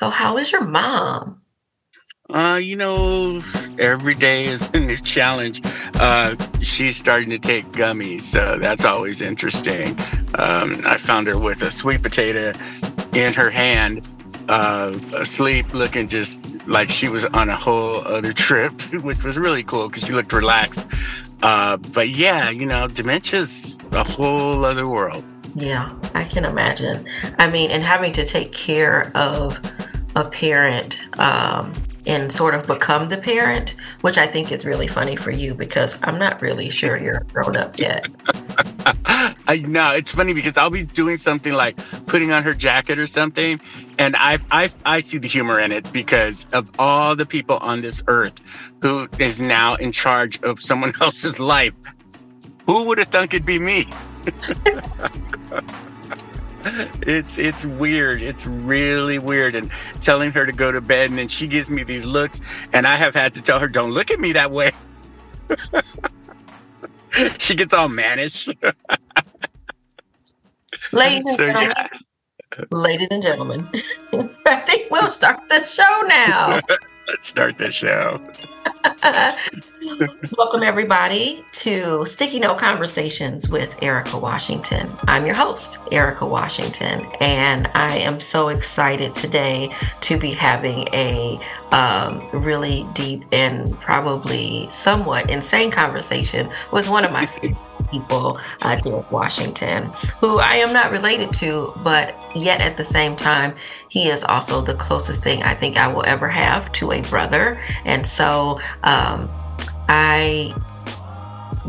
So, how is your mom? Uh, you know, every day is a new challenge. Uh, she's starting to take gummies, so that's always interesting. Um, I found her with a sweet potato in her hand, uh, asleep, looking just like she was on a whole other trip, which was really cool because she looked relaxed. Uh, but yeah, you know, dementia's a whole other world. Yeah, I can imagine. I mean, and having to take care of a parent um, and sort of become the parent, which I think is really funny for you because I'm not really sure you're grown up yet. I know it's funny because I'll be doing something like putting on her jacket or something, and I I I see the humor in it because of all the people on this earth who is now in charge of someone else's life. Who would have thunk it'd be me? it's it's weird. It's really weird. And telling her to go to bed, and then she gives me these looks, and I have had to tell her, "Don't look at me that way." she gets all mannish. Ladies and so, gentlemen, yeah. ladies and gentlemen, I think we'll start the show now. Let's start the show. Welcome, everybody, to Sticky Note Conversations with Erika Washington. I'm your host, Erika Washington, and I am so excited today to be having a um, really deep and probably somewhat insane conversation with one of my people, uh, Derek Washington, who I am not related to, but yet at the same time, he is also the closest thing I think I will ever have to a brother. And so um, I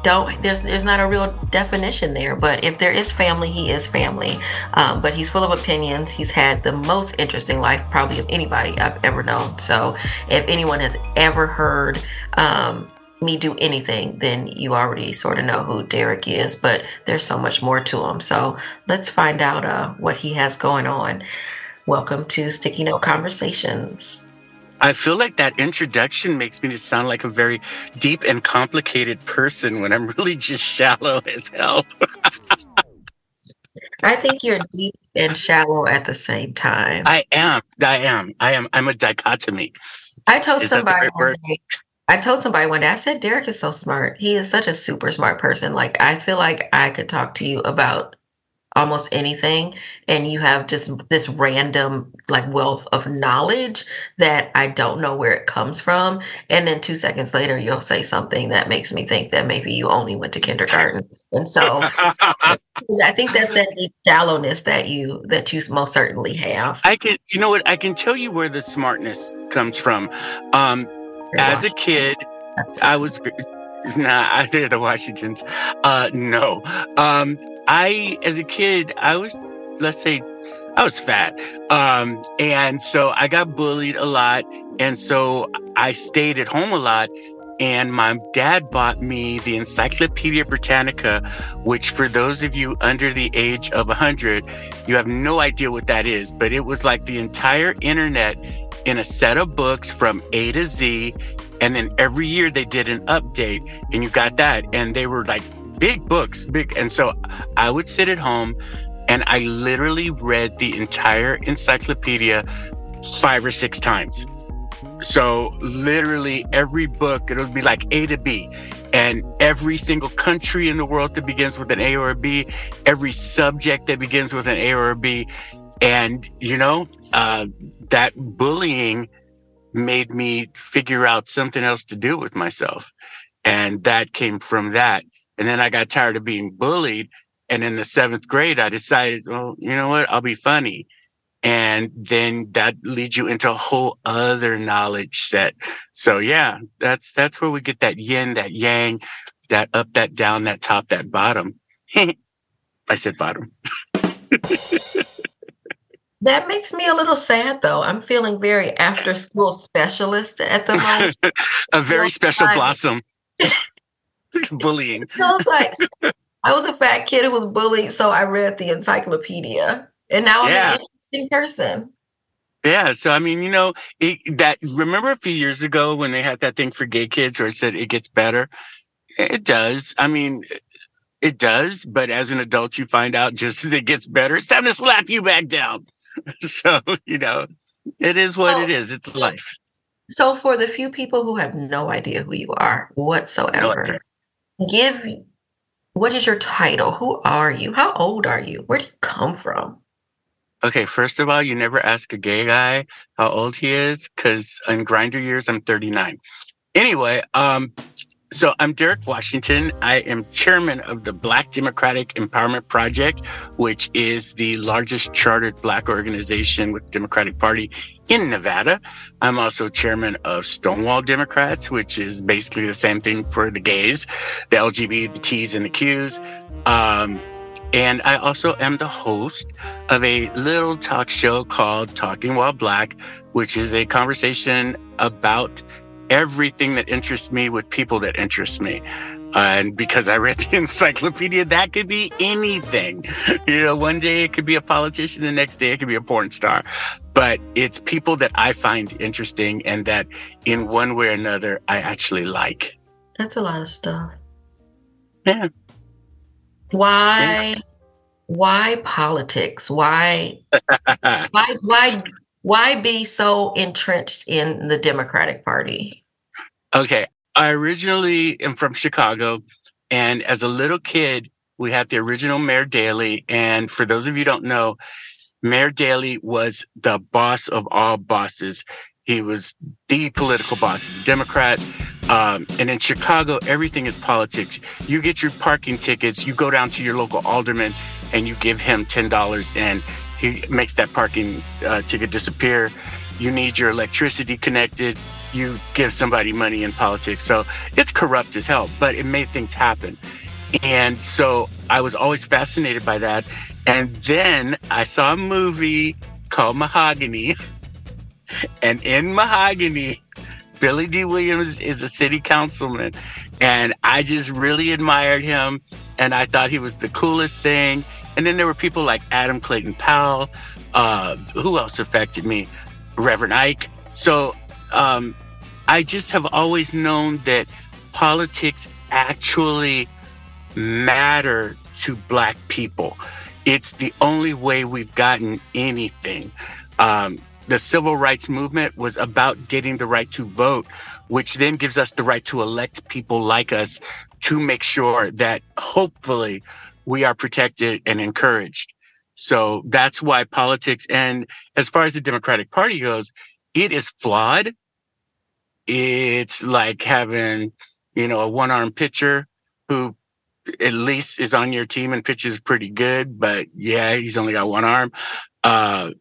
don't there's there's not a real definition there but if there is family he is family um, but he's full of opinions he's had the most interesting life probably of anybody i've ever known so if anyone has ever heard um, me do anything, then you already sort of know who Derek is, but there's so much more to him. So let's find out uh, what he has going on. Welcome to Sticky Note Conversations. I feel like that introduction makes me sound like a very deep and complicated person when I'm really just shallow as hell. I think you're deep and shallow at the same time. I am. I am. I am. I'm a dichotomy. I told Is somebody right I told somebody one day, I said, Derek is so smart. He is such a super smart person. Like, I feel like I could talk to you about almost anything, and you have just this random, like, wealth of knowledge that I don't know where it comes from. And then two seconds later, you'll say something that makes me think that maybe you only went to kindergarten. And so I think that's that deep shallowness that you that you most certainly have. I can you know what I can tell you where the smartness comes from. Um as a kid, I was nah, I did the Washingtons. Uh, no, um, I as a kid, I was let's say I was fat. Um, and so I got bullied a lot. And so I stayed at home a lot. And my dad bought me the Encyclopedia Britannica, which, for those of you under the age of 100, you have no idea what that is. But it was like the entire internet in a set of books from A to Z. And then every year they did an update and you got that. And they were like big books, big. And so I would sit at home and I literally read the entire encyclopedia five or six times. So literally every book, it would be like A to B. And every single country in the world that begins with an A or a B, every subject that begins with an A or a B. And, you know, uh, that bullying made me figure out something else to do with myself. And that came from that. And then I got tired of being bullied. And in the seventh grade, I decided, well, you know what? I'll be funny. And then that leads you into a whole other knowledge set. So yeah, that's, that's where we get that yin, that yang, that up, that down, that top, that bottom. I said bottom. That makes me a little sad, though. I'm feeling very after school specialist at the moment. a very special blossom. Bullying. feels like I was a fat kid who was bullied, so I read the encyclopedia, and now I'm an interesting person. Yeah, so I mean, you know, it, that remember a few years ago when they had that thing for gay kids where it said it gets better. It does. I mean, it does, but as an adult, you find out just as it gets better, it's time to slap you back down. so, you know, It is what it is. It's life. So, for the few people who have no idea who you are whatsoever, give what is your title? Who are you? How old are you? Where do you come from? Okay, first of all, you never ask a gay guy how old he is because in Grindr years, I'm 39. Anyway, um, so I'm Derek Washington. I am chairman of the Black Democratic Empowerment Project, which is the largest chartered Black organization with Democratic Party in Nevada. I'm also chairman of Stonewall Democrats, which is basically the same thing for the gays, the LGBT, the T's and the Q's. Um, and I also am the host of a little talk show called Talking While Black, which is a conversation about everything that interests me with people that interest me. And because I read the encyclopedia, that could be anything. You know, one day it could be a politician, the next day it could be a porn star. But it's people that I find interesting and that in one way or another I actually like. That's a lot of stuff. Yeah. Why yeah. why politics? Why why why why be so entrenched in the Democratic Party? Okay. I originally am from Chicago. And as a little kid, we had the original Mayor Daley. And for those of you don't know, Mayor Daley was the boss of all bosses. He was the political boss. He's a Democrat. Um, and in Chicago, everything is politics. You get your parking tickets, you go down to your local alderman, and you give him $10, and he makes that parking uh, ticket disappear. You need your electricity connected you give somebody money in politics. So it's corrupt as hell, but it made things happen. And so I was always fascinated by that. And then I saw a movie called Mahogany. And in Mahogany, Billy Dee Williams is a city councilman. And I just really admired him. And I thought he was the coolest thing. And then there were people like Adam Clayton Powell. Uh, who else affected me? Reverend Ike. So um, I just have always known that politics actually matter to black people. It's the only way we've gotten anything. Um, the civil rights movement was about getting the right to vote, which then gives us the right to elect people like us to make sure that hopefully we are protected and encouraged. So that's why politics, and as far as the Democratic Party goes, it is flawed it's like having, you know, a one arm pitcher who at least is on your team and pitches pretty good, but yeah, he's only got one arm. Uh,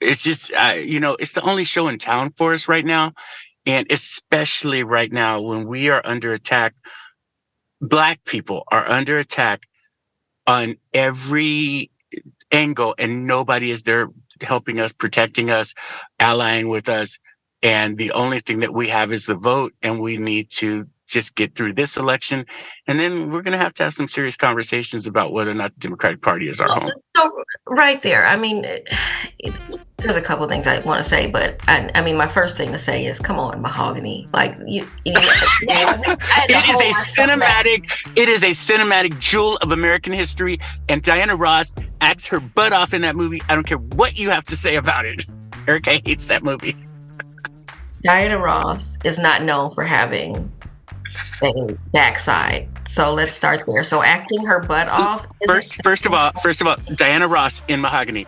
it's just, uh, you know, it's the only show in town for us right now. And especially right now when we are under attack, Black people are under attack on every angle, and nobody is there helping us, protecting us, allying with us. And the only thing that we have is the vote, and we need to just get through this election. And then we're going to have to have some serious conversations about whether or not the Democratic Party is our home. So, right there, I mean, there's a couple things I want to say, but I, I, mean, my first thing to say is, come on, mahogany. Like you, you know, it is a cinematic. It is a cinematic jewel of American history, and Diana Ross acts her butt off in that movie. I don't care what you have to say about it. Erika hates that movie. Diana Ross is not known for having a backside. So let's start there. So acting her butt off. First, first of all, first of all, Diana Ross in Mahogany.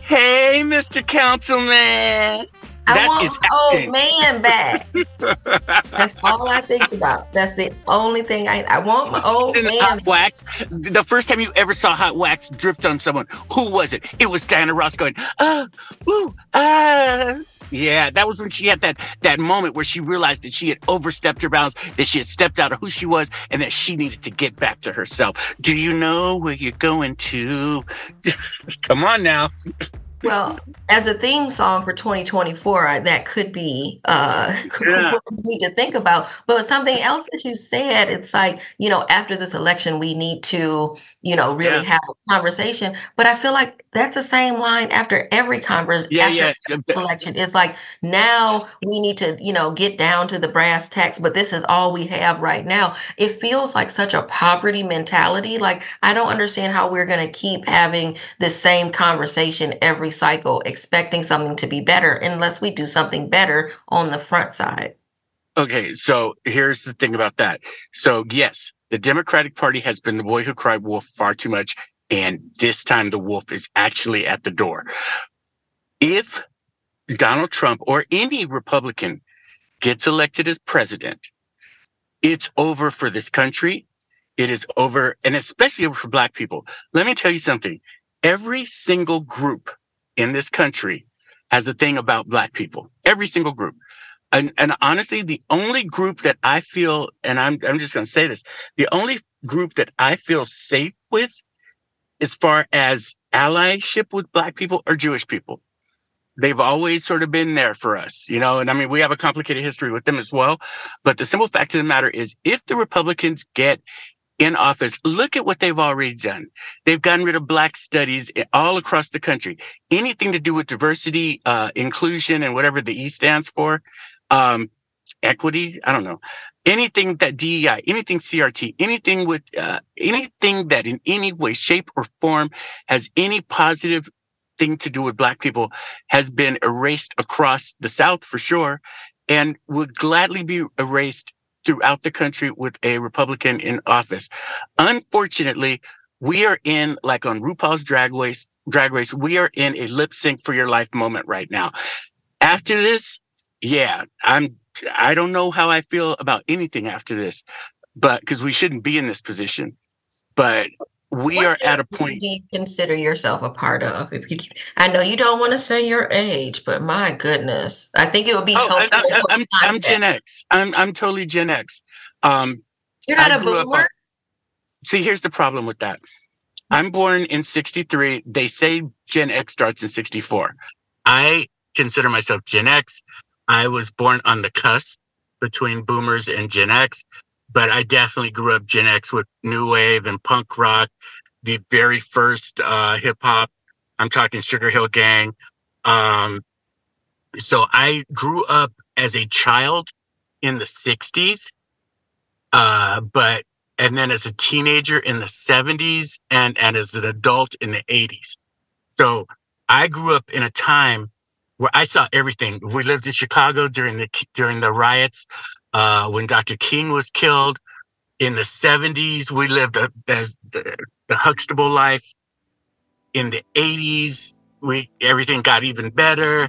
Hey, Mr. Councilman. I that want my old man back. That's all I think about. That's the only thing I I want my old man. Hot wax. The first time you ever saw hot wax dripped on someone, who was it? It was Diana Ross going, oh, ooh, ah. Yeah, that was when she had that that moment where she realized that she had overstepped her bounds, that she had stepped out of who she was, and that she needed to get back to herself. Do you know where you're going to? Come on now. Well, as a theme song for 2024, I, that could be uh yeah. need to think about. But something else that you said, it's like, you know, after this election, we need to, you know, really yeah. have a conversation. But I feel like that's the same line after every conversation. Yeah, yeah. Election. It's like now we need to, you know, get down to the brass tacks, but this is all we have right now. It feels like such a poverty mentality. Like I don't understand how we're gonna keep having the same conversation every cycle expecting something to be better unless we do something better on the front side. Okay, so here's the thing about that. So, yes, the Democratic Party has been the boy who cried wolf far too much. And this time the wolf is actually at the door. If Donald Trump or any Republican gets elected as president, it's over for this country. It is over, and especially over for Black people. Let me tell you something. Every single group in this country has a thing about Black people. Every single group. And, and honestly, the only group that I feel, and I'm, I'm just going to say this, the only group that I feel safe with as far as allyship with Black people or Jewish people. They've always sort of been there for us, you know, and I mean, we have a complicated history with them as well. But the simple fact of the matter is, if the Republicans get in office, look at what they've already done. They've gotten rid of black studies all across the country. Anything to do with diversity, uh, inclusion, and whatever the E stands for, um, equity. I don't know anything that DEI, anything CRT, anything with uh, anything that in any way, shape, or form has any positive thing to do with Black people has been erased across the South for sure, and would gladly be erased throughout the country with a Republican in office. Unfortunately, we are in like on RuPaul's Drag Race. Drag Race, we are in a lip sync for your life moment right now. After this, yeah, I'm. I don't know how I feel about anything after this, but because we shouldn't be in this position. But we what are at a point. you consider yourself a part of? If you, I know you don't want to say your age, but my goodness, I think it would be. Oh, I, am I'm, I'm Gen X. I'm I'm totally Gen X. Um, You're not I a boomer. see, here's the problem with that. I'm born in '63. They say Gen X starts in '64. I consider myself Gen X. I was born on the cusp between boomers and Gen X but I definitely grew up Gen X with new wave and punk rock, the very first uh, hip hop. I'm talking Sugar Hill Gang. Um, so I grew up as a child in the 60s, uh, but and then as a teenager in the 70s and, and as an adult in the 80s. So I grew up in a time where I saw everything. We lived in Chicago during the during the riots uh, when Dr. King was killed in the 70s. We lived a, as the, the Huxtable life. In the 80s, we everything got even better.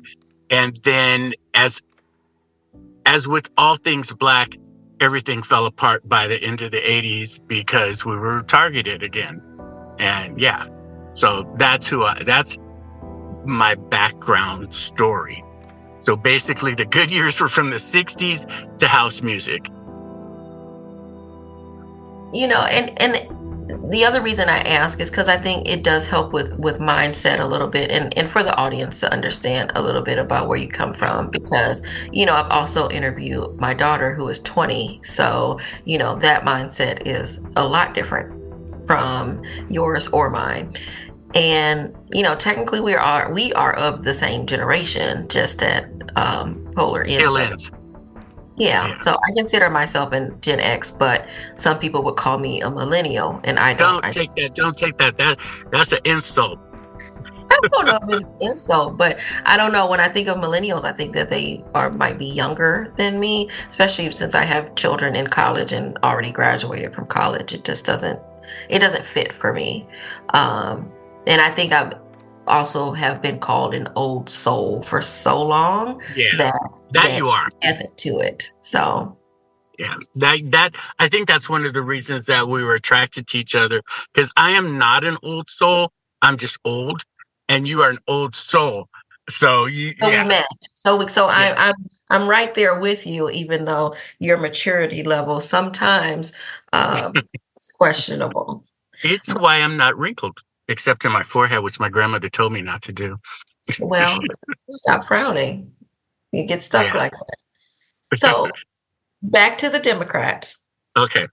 And then as as with all things black, everything fell apart by the end of the 80s because we were targeted again. And yeah, so that's who I, that's my background story. So basically, the good years were from the 60s to house music. You know, and and the other reason I ask is because I think it does help with with mindset a little bit, and and for the audience to understand a little bit about where you come from. Because you know, I've also interviewed my daughter who is 20, so you know that mindset is a lot different from yours or mine and you know technically we are we are of the same generation just at um polar ends yeah, yeah, so i consider myself in gen x but some people would call me a millennial and i don't, don't take that don't take that that that's an insult I don't know if it's an insult, but I don't know. When I think of millennials, I think that they are might be younger than me, especially since I have children in college and already graduated from college. It just doesn't it doesn't fit for me. Um, and I think I've also have been called an old soul for so long. Yeah, that that, that you are added to it. So yeah, that that I think that's one of the reasons that we were attracted to each other because I am not an old soul. I'm just old, and you are an old soul. So you so yeah. we met. So so yeah. I, I'm I'm right there with you, even though your maturity level sometimes um, is questionable. It's why I'm not wrinkled except in my forehead, which my grandmother told me not to do. Well, stop frowning. You get stuck yeah. like that. So back to the Democrats. Okay.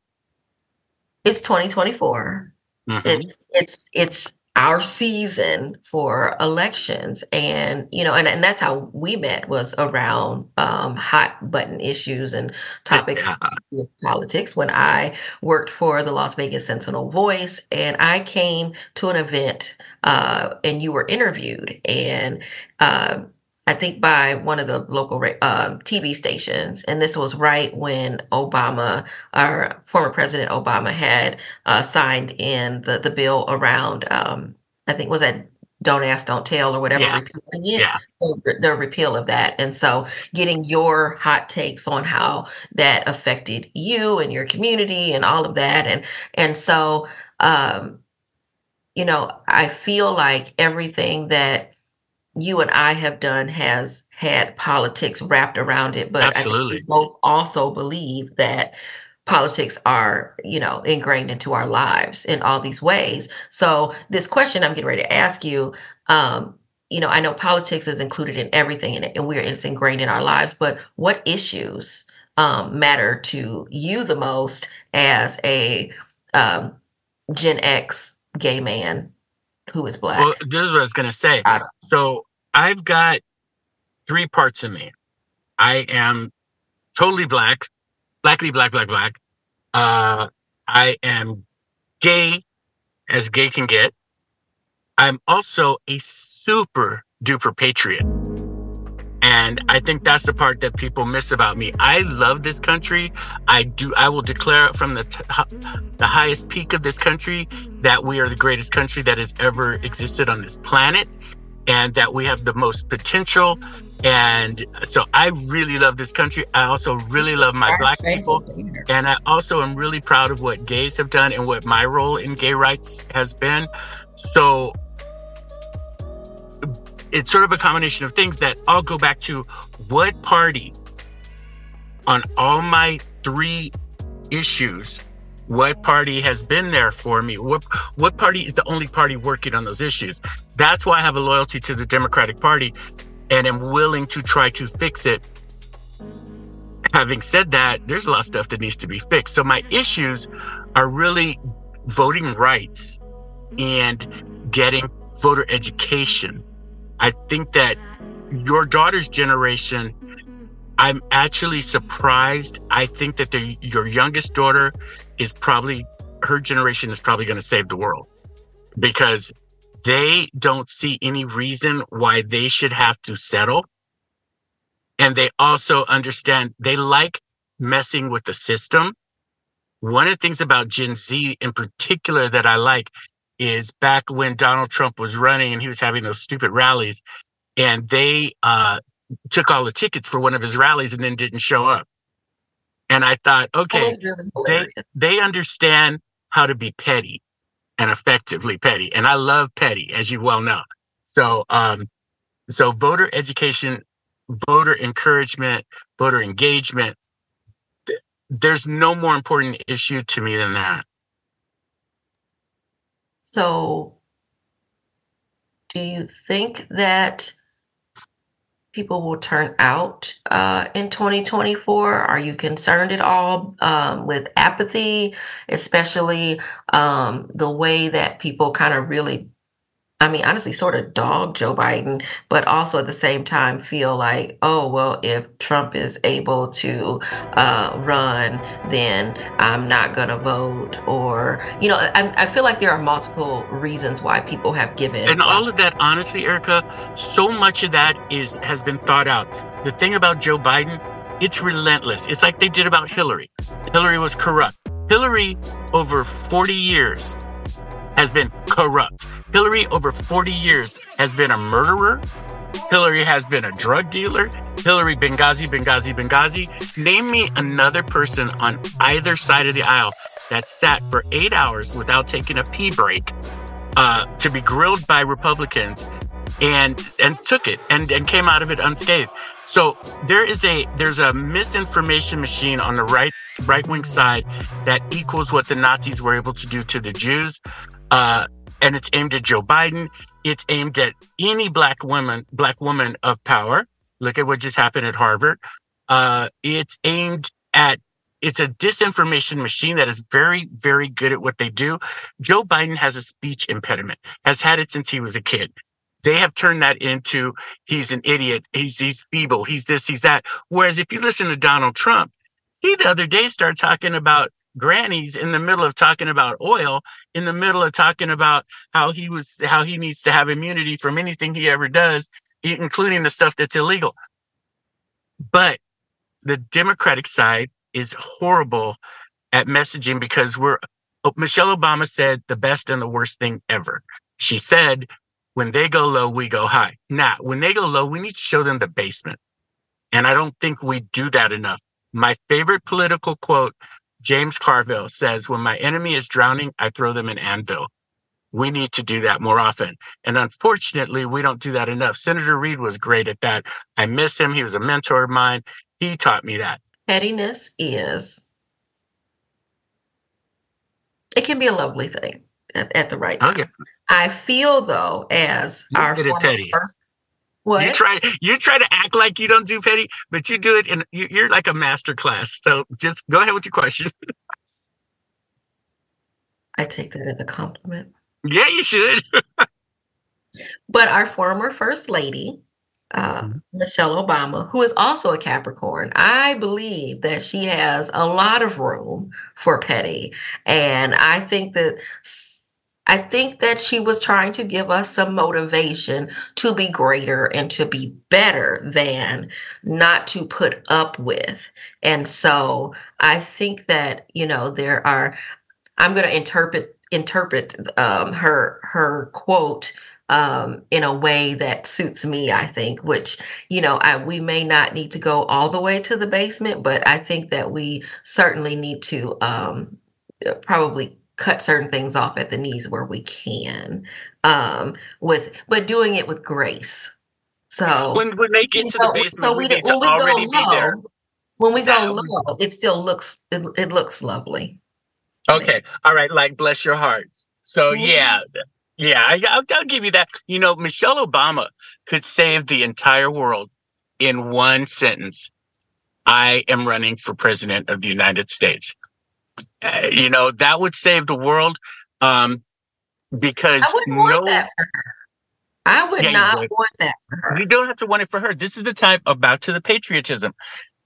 It's 2024. Mm-hmm. It's it's it's our season for elections. And you know and, and that's how we met was around um, hot button issues and topics with politics. When i worked for the las vegas sentinel voice and i came to an event uh, and you were interviewed and uh, I think by one of the local um, TV stations, and this was right when Obama, our former President Obama, had uh, signed in the the bill around. Um, I think was that "Don't Ask, Don't Tell" or whatever, yeah. yeah. the, the repeal of that, and so getting your hot takes on how that affected you and your community and all of that, and and so. Um, you know, I feel like everything that you and I have done has had politics wrapped around it, but Absolutely. I think we both also believe that politics are, you know, ingrained into our lives in all these ways. So this question I'm getting ready to ask you, um, you know, I know politics is included in everything in it, and we're it's ingrained in our lives. But what issues um, matter to you the most as a um, Gen X gay man who is black. Well, this is what I was gonna say. So I've got three parts of me. I am totally black, blackly black, black, black. Uh, I am gay as gay can get. I'm also a super duper patriot. And I think that's the part that people miss about me. I love this country. I do. I will declare it from the t- the highest peak of this country that we are the greatest country that has ever existed on this planet, and that we have the most potential. And so I really love this country. I also really love my black people, and I also am really proud of what gays have done and what my role in gay rights has been. So it's sort of a combination of things that all go back to. What party on all my three issues what party has been there for me? What what party is the only party working on those issues? That's why i have a loyalty to the democratic party and am willing to try to fix it. Having said that there's a lot of stuff that needs to be fixed. So my issues are really voting rights and getting voter education I think that your daughter's generation, I'm actually surprised. I think that the, your youngest daughter is probably, her generation is probably going to save the world because they don't see any reason why they should have to settle. And they also understand they like messing with the system. One of the things about Gen Z in particular that I like is back when Donald Trump was running and he was having those stupid rallies, and they uh, took all the tickets for one of his rallies and then didn't show up. And I thought, okay, really they they understand how to be petty and effectively petty, and I love petty, as you well know. So, um, so voter education, voter encouragement, voter engagement. Th- there's no more important issue to me than that. So, do you think that people will turn out uh, in 2024? Are you concerned at all um, with apathy, especially um, the way that people kind of really I mean, honestly, sort of dog Joe Biden, but also at the same time feel like, oh, well, if Trump is able to uh, run, then I'm not going to vote. Or, you know, I, I, feel like there are multiple reasons why people have given. And all of that, honestly, Erika, so much of that is has been thought out. The thing about Joe Biden, it's relentless. It's like they did about Hillary. Hillary was corrupt. Hillary, over 40 years, has been corrupt. Hillary, over 40 years, has been a murderer. Hillary has been a drug dealer. Hillary, Benghazi, Benghazi, Benghazi. Name me another person on either side of the aisle that sat for eight hours without taking a pee break uh, to be grilled by Republicans and and took it and, and came out of it unscathed. So there is a there's a misinformation machine on the right right wing side that equals what the Nazis were able to do to the Jews. Uh, and it's aimed at Joe Biden. It's aimed at any black woman, black woman of power. Look at what just happened at Harvard. Uh, it's aimed at it's a disinformation machine that is very, very good at what they do. Joe Biden has a speech impediment, has had it since he was a kid. They have turned that into he's an idiot, he's he's feeble, he's this, he's that. Whereas if you listen to Donald Trump, he the other day started talking about grannies in the middle of talking about oil, in the middle of talking about how he was how he needs to have immunity from anything he ever does, including the stuff that's illegal. But the Democratic side is horrible at messaging because we're Michelle Obama said the best and the worst thing ever. She said, when they go low, we go high. Now, when they go low, we need to show them the basement. And I don't think we do that enough. My favorite political quote, James Carville says, when my enemy is drowning, I throw them an anvil. We need to do that more often. And unfortunately, we don't do that enough. Senator Reid was great at that. I miss him. He was a mentor of mine. He taught me that. Pettiness is, it can be a lovely thing at, at the right time. Okay. I feel though, as you our former first, what? You try you try to act like you don't do petty, but you do it and you, you're like a master class. So just go ahead with your question. I take that as a compliment. Yeah, you should. but our former first lady, uh, mm-hmm. Michelle Obama, who is also a Capricorn, I believe that she has a lot of room for petty. And I think that I think that she was trying to give us some motivation to be greater and to be better than not to put up with. And so I think that, you know, there are, I'm going to interpret interpret um, her her quote um, in a way that suits me, I think, which, you know, I, we may not need to go all the way to the basement, but I think that we certainly need to um, probably cut certain things off at the knees where we can um with but doing it with grace. So when, when they get to the basement so we, we need to already low, be there. when we go low it still looks it, it looks lovely. Okay all right like bless your heart. So mm-hmm. yeah yeah I, I'll, I'll give you that. You know michelle obama could save the entire world in one sentence. I am running for president of the united states you know, that would save the world. Um, because I no, want that for her. I would yeah, not would. want that for her. You don't have to want it for her. This is the time about to the patriotism.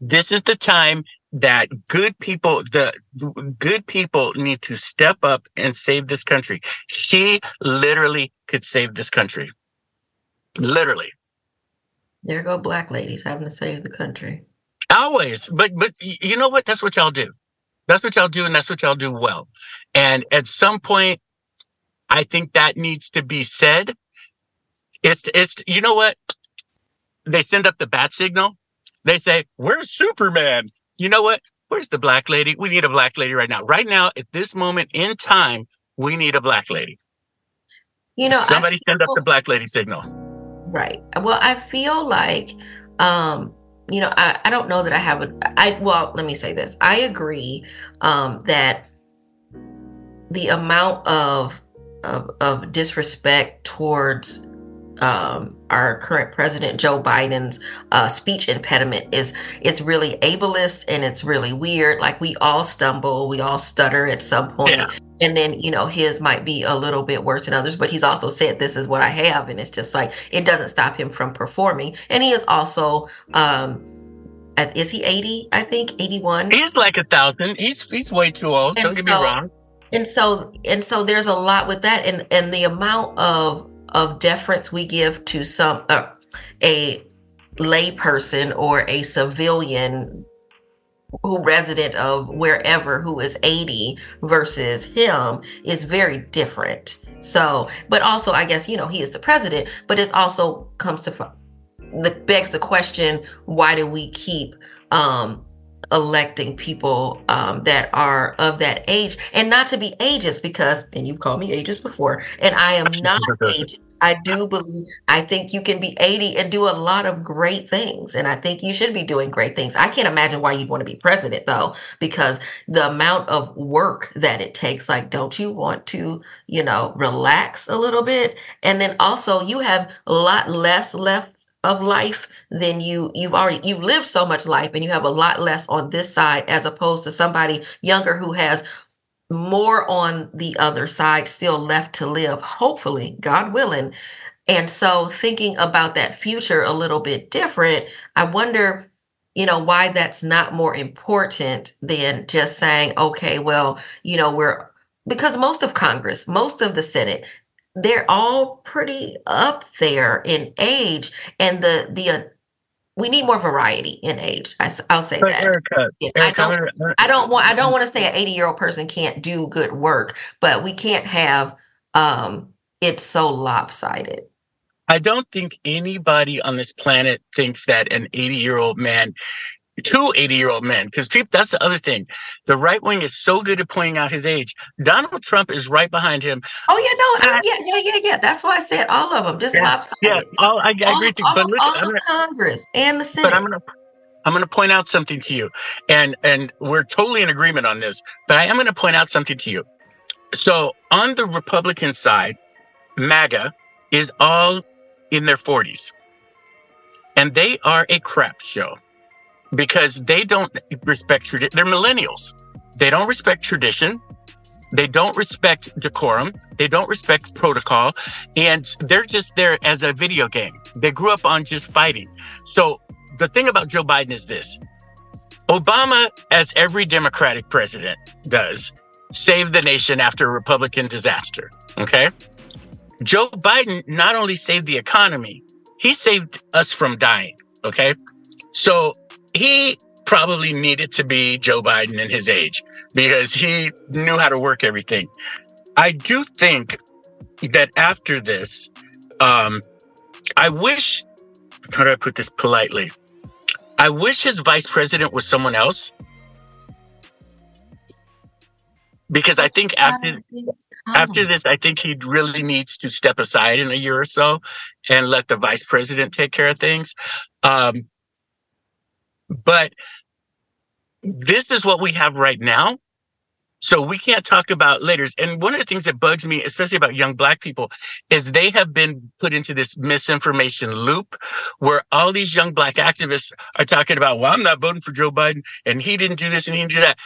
This is the time that good people, the good people need to step up and save this country. She literally could save this country. Literally. There go black ladies having to save the country. Always. But but you know what? That's what y'all do. That's what y'all do, and that's what y'all do well. And at some point, I think that needs to be said. It's it's you know what? They send up the bat signal. They say, Where's Superman? You know what? Where's the black lady? We need a black lady right now. Right now, at this moment in time, we need a black lady. You know, somebody feel, send up the black lady signal. Right. Well, I feel like um you know, I, I don't know that I have a I well, let me say this. I agree um that the amount of of, of disrespect towards um, our current president Joe Biden's uh, speech impediment is it's really ableist and it's really weird. Like we all stumble, we all stutter at some point. Yeah. and then you know his might be a little bit worse than others. But he's also said this is what I have, and it's just like it doesn't stop him from performing. And he is also. Um, is he 80 i think 81 he's like a thousand he's he's way too old and don't get so, me wrong and so and so there's a lot with that and and the amount of of deference we give to some uh, a layperson or a civilian who resident of wherever who is 80 versus him is very different. So but also i guess you know he is the president but it also comes to the begs the question why do we keep um electing people um, that are of that age? And not to be ageist because and you've called me ageist before and i am not ageist i do believe i think you can be 80 and do a lot of great things and i think you should be doing great things. I can't imagine why you'd want to be president though because the amount of work that it takes like don't you want to you know relax a little bit? And then also you have a lot less left of life, then you you've already you've lived so much life and you have a lot less on this side as opposed to somebody younger who has more on the other side still left to live, hopefully, God willing. And so thinking about that future a little bit different, I wonder, you know, why that's not more important than just saying, okay, well, you know, we're because most of Congress, most of the Senate, they're all pretty up there in age and the the we need more variety in age. I, will say but that. Erika, yeah, Erika, I don't. I don't want. I don't want to say an eighty-year-old person can't do good work, but we can't have um, it so lopsided. I don't think anybody on this planet thinks that an eighty-year-old man two 80 year old men because people that's the other thing. The right wing is so good at pointing out his age. Donald trump is right behind him. Oh yeah no yeah yeah yeah yeah. That's why i said all of them just yeah, lopsided. yeah all, I, I all, agree to, but all of congress and the senate but i'm gonna i'm gonna point out something to you and and we're totally in agreement on this but i am gonna point out something to you. So on the republican side maga is all in their 40s and they are a crap show because they don't respect tradition. They're millennials. They don't respect tradition. They don't respect decorum. They don't respect protocol. And they're just there as a video game. They grew up on just fighting. So the thing about Joe Biden is this Obama, as every Democratic president does, saved the nation after a Republican disaster. Okay. Joe Biden not only saved the economy, he saved us from dying. Okay. So he probably needed to be Joe Biden in his age because he knew how to work everything. I do think that after this, um, I wish, how do I put this politely? I wish his vice president was someone else. Because I think after after this, I think he really needs to step aside in a year or so and let the vice president take care of things. Um, but this is what we have right now. So we can't talk about later. And one of the things that bugs me, especially about young black people, is they have been put into this misinformation loop where all these young black activists are talking about, well, I'm not voting for Joe Biden and he didn't do this and he didn't do that.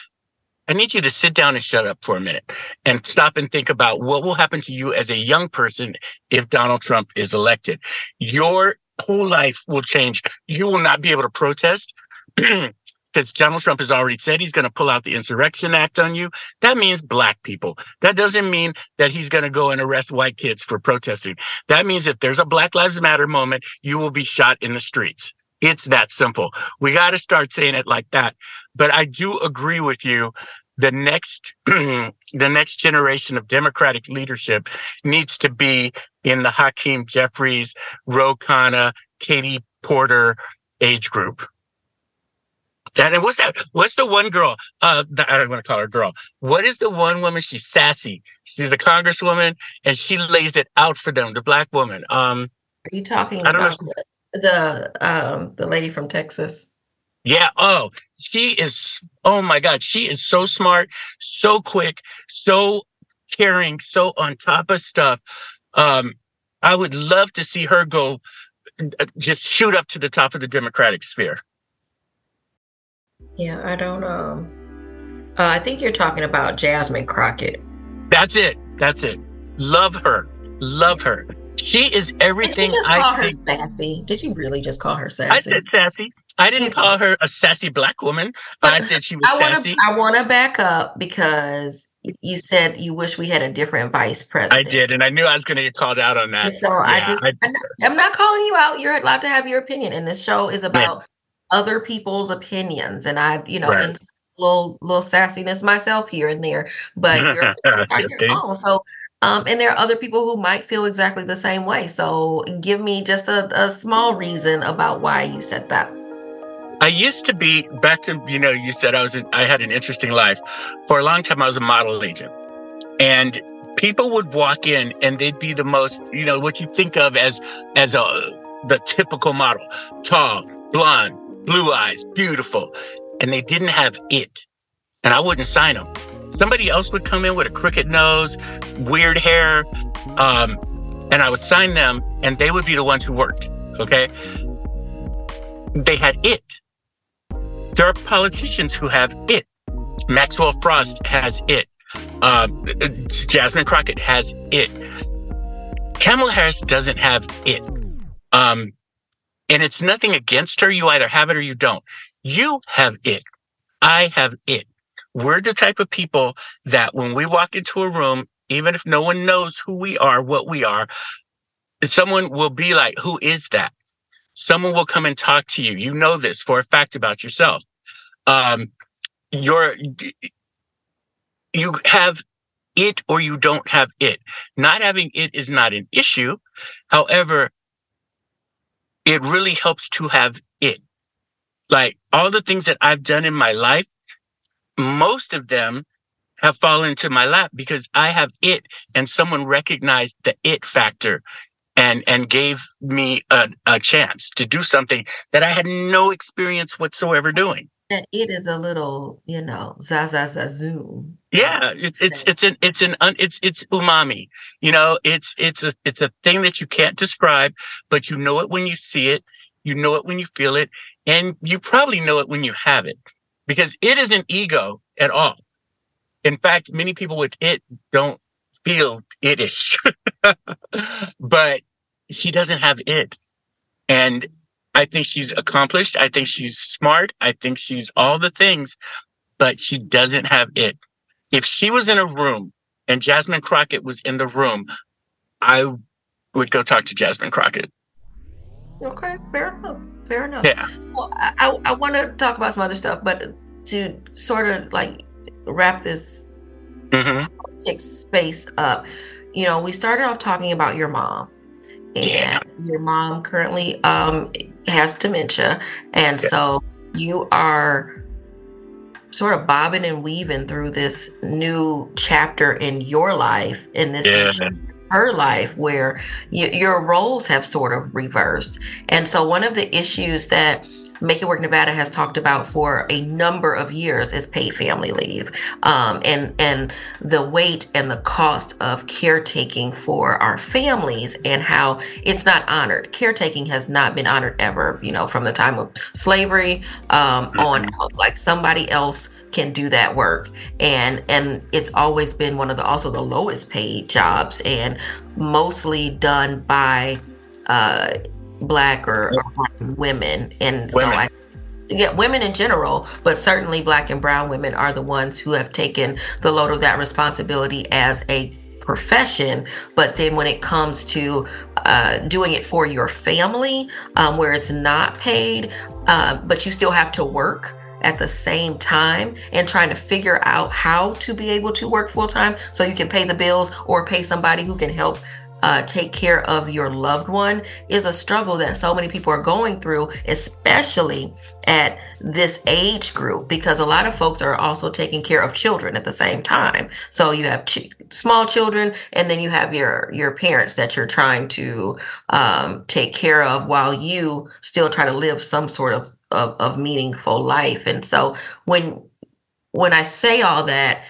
I need you to sit down and shut up for a minute and stop and think about what will happen to you as a young person if Donald Trump is elected. Your whole life will change. You will not be able to protest because Donald Trump has already said he's going to pull out the Insurrection Act on you. That means black people. That doesn't mean that he's going to go and arrest white kids for protesting. That means if there's a Black Lives Matter moment, you will be shot in the streets. It's that simple. We got to start saying it like that. But I do agree with you. The next, the next generation of Democratic leadership needs to be in the Hakeem Jeffries, Ro Khanna, Katie Porter age group. And what's that? What's the one girl? Uh, I don't want to call her girl. What is the one woman? She's sassy. She's a congresswoman, and she lays it out for them. The black woman. Um, Are you talking I don't about know the, the um the lady from Texas? Yeah. Oh, she is. Oh my God, she is so smart, so quick, so caring, so on top of stuff. Um, I would love to see her go, uh, just shoot up to the top of the Democratic sphere. Yeah, I don't um uh, I think you're talking about Jasmine Crockett. That's it. That's it. Love her. Love her. She is everything Did you just call I her think... sassy? Did you really just call her sassy? I said sassy. I didn't call her a sassy black woman. I said she was I wanna, sassy. I want to back up because you said you wish we had a different vice president. I did, and I knew I was going to get called out on that. And so yeah, I just, I, am not calling you out. You're allowed to have your opinion, and this show is about other people's opinions and i you know right. little little sassiness myself here and there but you're on your own so um, and there are other people who might feel exactly the same way so give me just a, a small reason about why you said that I used to be back to you know you said I was in, I had an interesting life. For a long time I was a model agent. And people would walk in and they'd be the most, you know, what you think of as as a the typical model. Tall, blonde, blue eyes, beautiful. And they didn't have it. And I wouldn't sign them. Somebody else would come in with a crooked nose, weird hair, um, and I would sign them, and they would be the ones who worked. Okay. they had it. There are politicians who have it. Maxwell Frost has it. Uh, Jasmine Crockett has it. Kamala Harris doesn't have it. Um, and it's nothing against her. You either have it or you don't. You have it. I have it. We're the type of people that when we walk into a room, even if no one knows who we are, what we are, someone will be like, Who is that? Someone will come and talk to you. You know this for a fact about yourself. Um, you're, you have it or you don't have it. Not having it is not an issue. However, it really helps to have it. Like all the things that I've done in my life, most of them have fallen into my lap because I have it and someone recognized the it factor and and gave me a, a chance to do something that I had no experience whatsoever doing. And it is a little, you know, za za za zoom. Yeah, it's it's it's an it's an it's it's umami. You know, it's it's a it's a thing that you can't describe, but you know it when you see it, you know it when you feel it, and you probably know it when you have it, because it is an ego at all. In fact, many people with it don't feel itish, but he doesn't have it, and I think she's accomplished. I think she's smart. I think she's all the things, but she doesn't have it if she was in a room and Jasmine Crockett was in the room, I would go talk to Jasmine Crockett. Okay, fair enough. Fair enough. Yeah. Well, I, I want to talk about some other stuff, but to sort of like wrap this mm-hmm. space up, you know, we started off talking about your mom. And yeah. your mom currently um, has dementia. And yeah. so you are sort of bobbing and weaving through this new chapter in your life in this yeah. her life where your roles have sort of reversed and so one of the issues that Make It Work Nevada has talked about for a number of years is paid family leave, um, and and the weight and the cost of caretaking for our families and how it's not honored. Caretaking has not been honored ever. You know, from the time of slavery um, on, mm-hmm. like somebody else can do that work and and it's always been one of the also the lowest paid jobs and mostly done by uh black or, or women. And women. so I yeah, women in general, but certainly black and brown women are the ones who have taken the load of that responsibility as a profession. But then when it comes to uh, doing it for your family, um, where it's not paid, uh, but you still have to work at the same time and trying to figure out how to be able to work full time so you can pay the bills or pay somebody who can help uh, take care of your loved one is a struggle that so many people are going through, especially at this age group, because a lot of folks are also taking care of children at the same time. So you have ch- small children, and then you have your your parents that you're trying to um, take care of while you still try to live some sort of, of of meaningful life. And so when when I say all that,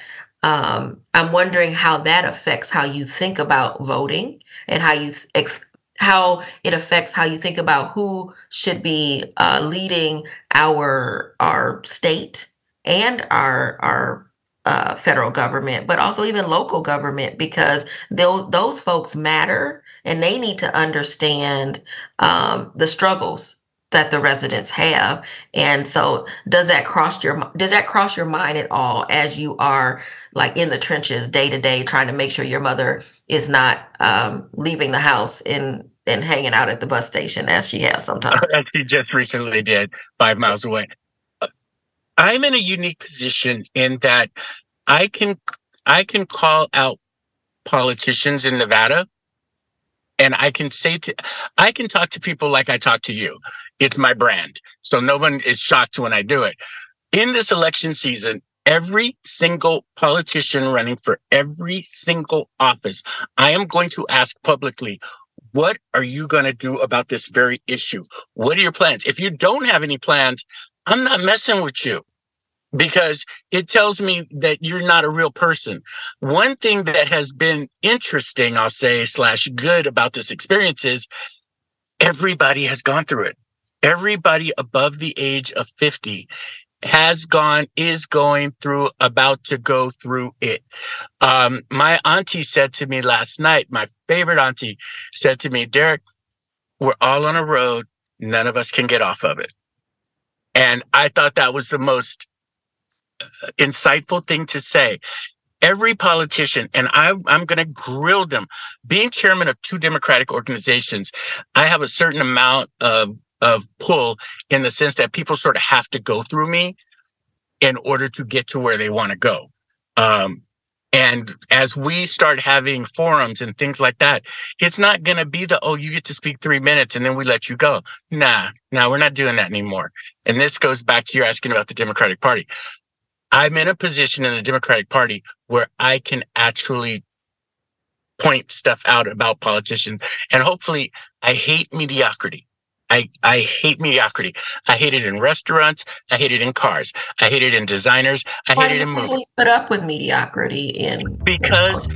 um, I'm wondering how that affects how you think about voting and how you how it affects how you think about who should be uh, leading our our state and our our uh, federal government, but also even local government, because those those folks matter and they need to understand um, the struggles that the residents have. And so does that cross your does that cross your mind at all as you are like in the trenches day to day trying to make sure your mother is not um, leaving the house and and hanging out at the bus station as she has sometimes she just recently did five miles away i'm in a unique position in that i can i can call out politicians in nevada and I can say to, I can talk to people like I talk to you. It's my brand. So no one is shocked when I do it. In this election season, every single politician running for every single office, I am going to ask publicly, what are you going to do about this very issue? What are your plans? If you don't have any plans, I'm not messing with you because it tells me that you're not a real person. One thing that has been interesting, I'll say, slash good about this experience is everybody has gone through it. everybody above the age of 50 has gone, is going through, about to go through it. Um, my auntie said to me last night, my favorite auntie said to me, Derek, we're all on a road. None of us can get off of it. And I thought that was the most uh, insightful thing to say. Every politician, and I, I'm going to grill them. Being chairman of two Democratic organizations, I have a certain amount of of pull in the sense that people sort of have to go through me in order to get to where they want to go. Um, and as we start having forums and things like that, it's not going to be the, oh, you get to speak three minutes and then we let you go. Nah, nah, we're not doing that anymore. And this goes back to you asking about the Democratic Party. I'm in a position in the Democratic Party where I can actually point stuff out about politicians. And hopefully, I hate mediocrity. I, I hate mediocrity. I hate it in restaurants. I hate it in cars. I hate it in designers. I Why hate it in movies. Put up with mediocrity in because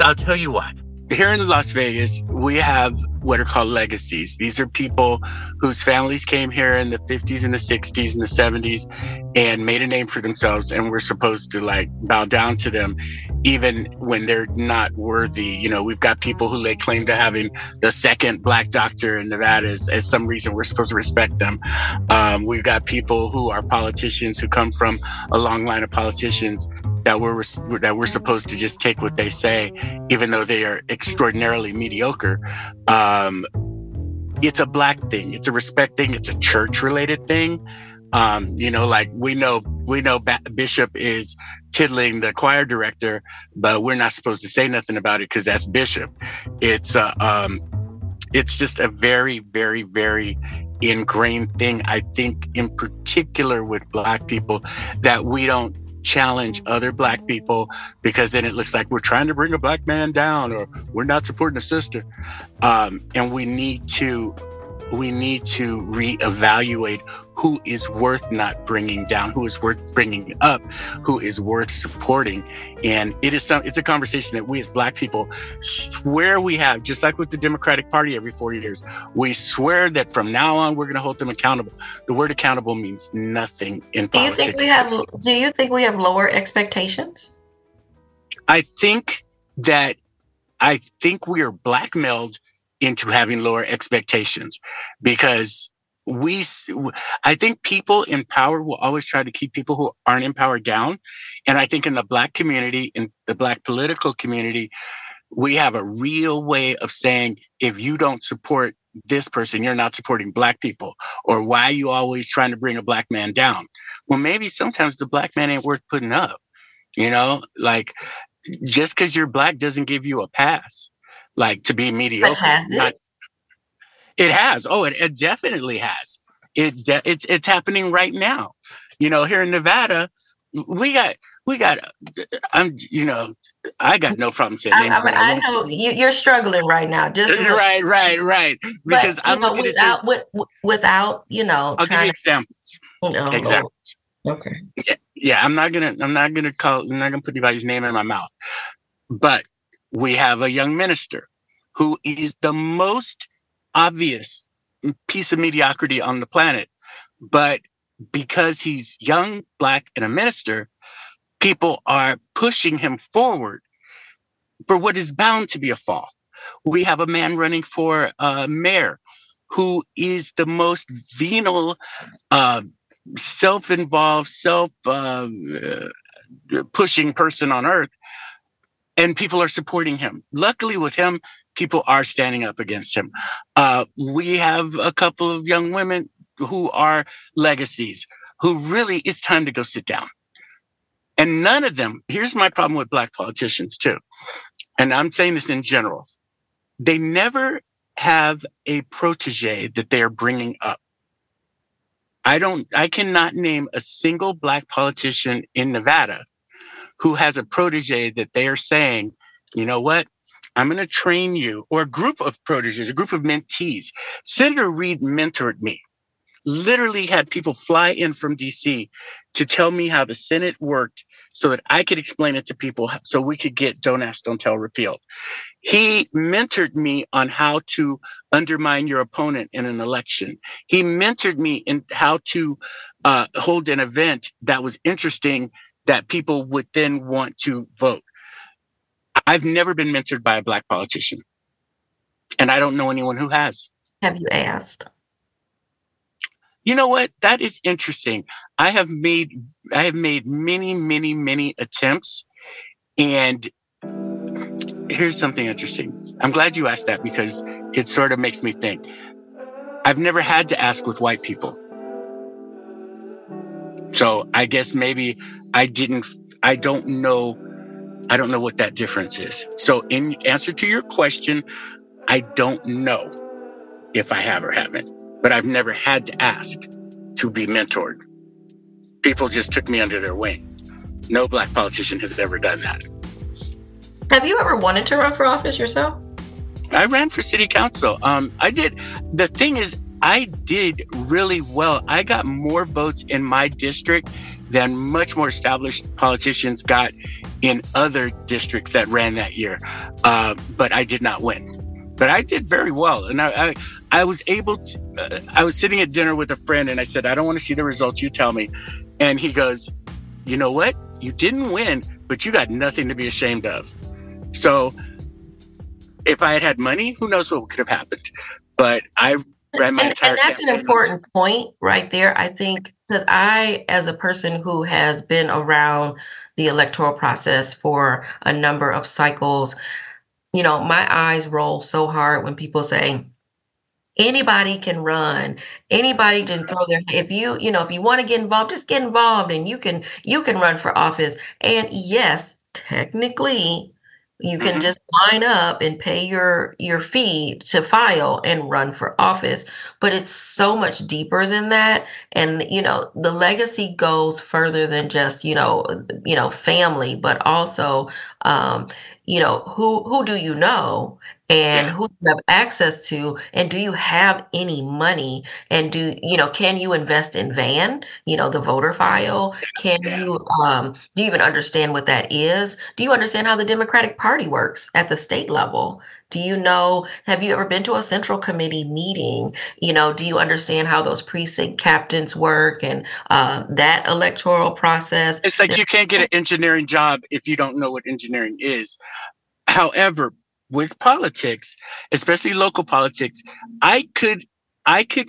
I'll tell you why here in Las Vegas, we have what are called legacies. These are people whose families came here in the 50s and the 60s and the 70s and made a name for themselves, and we're supposed to like bow down to them, even when they're not worthy. You know, we've got people who lay claim to having the second black doctor in Nevada as, as some reason we're supposed to respect them. Um, we've got people who are politicians who come from a long line of politicians that we're that we're supposed to just take what they say, even though they are extraordinarily mediocre. Um, it's a black thing. It's a respect thing. It's a church related thing. Um, you know, like we know we know ba- Bishop is tiddling the choir director, but we're not supposed to say nothing about it because that's Bishop. It's uh, um, it's just a very, very, very ingrained thing. I think, in particular with Black people, that we don't challenge other black people because then it looks like we're trying to bring a black man down or we're not supporting a sister. Um, and we need to we need to reevaluate who is worth not bringing down, who is worth bringing up, who is worth supporting. And it is some, it's a conversation that we as Black people swear we have, just like with the Democratic Party every four years. We swear that from now on we're going to hold them accountable. The word accountable means nothing in do politics. You think we have, do you think we have lower expectations? I think that I think we are blackmailed into having lower expectations because we i think people in power will always try to keep people who aren't in power down. And i think in the black community in the black political community we have a real way of saying if you don't support this person you're not supporting black people. Or why are you always trying to bring a black man down? Well maybe sometimes the black man ain't worth putting up you know? Like just because you're black doesn't give you a pass like to be mediocre. It? Not, it has. Oh, it, it definitely has. It de- it's it's happening right now. You know, here in Nevada, we got we got. I'm you know, I got no problem saying names. I, I, I know you, are struggling right now. Just uh, right, right, right. Because but, I'm know, without with, without you know. I'll give you examples. To, no, examples. Okay. Yeah, yeah, I'm not gonna. I'm not gonna call. I'm not gonna put anybody's name in my mouth. But we have a young minister who is the most obvious piece of mediocrity on the planet. But because he's young, black, and a minister, people are pushing him forward for what is bound to be a fall. We have a man running for uh, mayor who is the most venal, uh, self involved, self uh, pushing person on earth and people are supporting him. Luckily, with him, people are standing up against him. Uh, we have a couple of young women who are legacies, who really it's time to go sit down. And none of them, here's my problem with black politicians too. And I'm saying this in general. They never have a protege that they are bringing up. I don't, I cannot name a single black politician in Nevada who has a protege that they are saying, you know what? I'm going to train you, or a group of proteges, a group of mentees. Senator Reid mentored me. literally had people fly in from DC to tell me how the Senate worked so that I could explain it to people so we could get Don't Ask, Don't Tell repealed. He mentored me on how to undermine your opponent in an election. He mentored me in how to uh, hold an event that was interesting that people would then want to vote. I've never been mentored by a black politician, and I don't know anyone who has. Have you asked? You know what? That is interesting. I have made I have made many, many, many attempts, and here's something interesting. I'm glad you asked that because it sort of makes me think. I've never had to ask with white people. So I guess maybe I didn't I don't know I don't know what that difference is. So in answer to your question, I don't know if I have or haven't, but I've never had to ask to be mentored. People just took me under their wing. No black politician has ever done that. Have you ever wanted to run for office yourself? I ran for city council. Um, I did. The thing is, I did really well. I got more votes in my district than much more established politicians got in other districts that ran that year. Uh, but I did not win. But I did very well, and I, I, I was able to. Uh, I was sitting at dinner with a friend, and I said, "I don't want to see the results. You tell me." And he goes, "You know what? You didn't win, but you got nothing to be ashamed of." So, if I had had money, who knows what could have happened? But I ran my and, entire. And that's an important point right there. I think because I, as a person who has been around the electoral process for a number of cycles, you know, my eyes roll so hard when people say, anybody can run anybody can throw their if you you know if you want to get involved just get involved and you can you can run for office and yes technically you can mm-hmm. just line up and pay your your fee to file and run for office, but it's so much deeper than that. And you know, the legacy goes further than just you know you know family, but also um, you know who who do you know and who you have access to and do you have any money? And do you know can you invest in VAN you know the voter file? Can yeah. you um do you even understand what that is? Do you understand how the democratic party works at the state level do you know have you ever been to a central committee meeting you know do you understand how those precinct captains work and uh, that electoral process it's like you can't get an engineering job if you don't know what engineering is however with politics, especially local politics, I could, I could.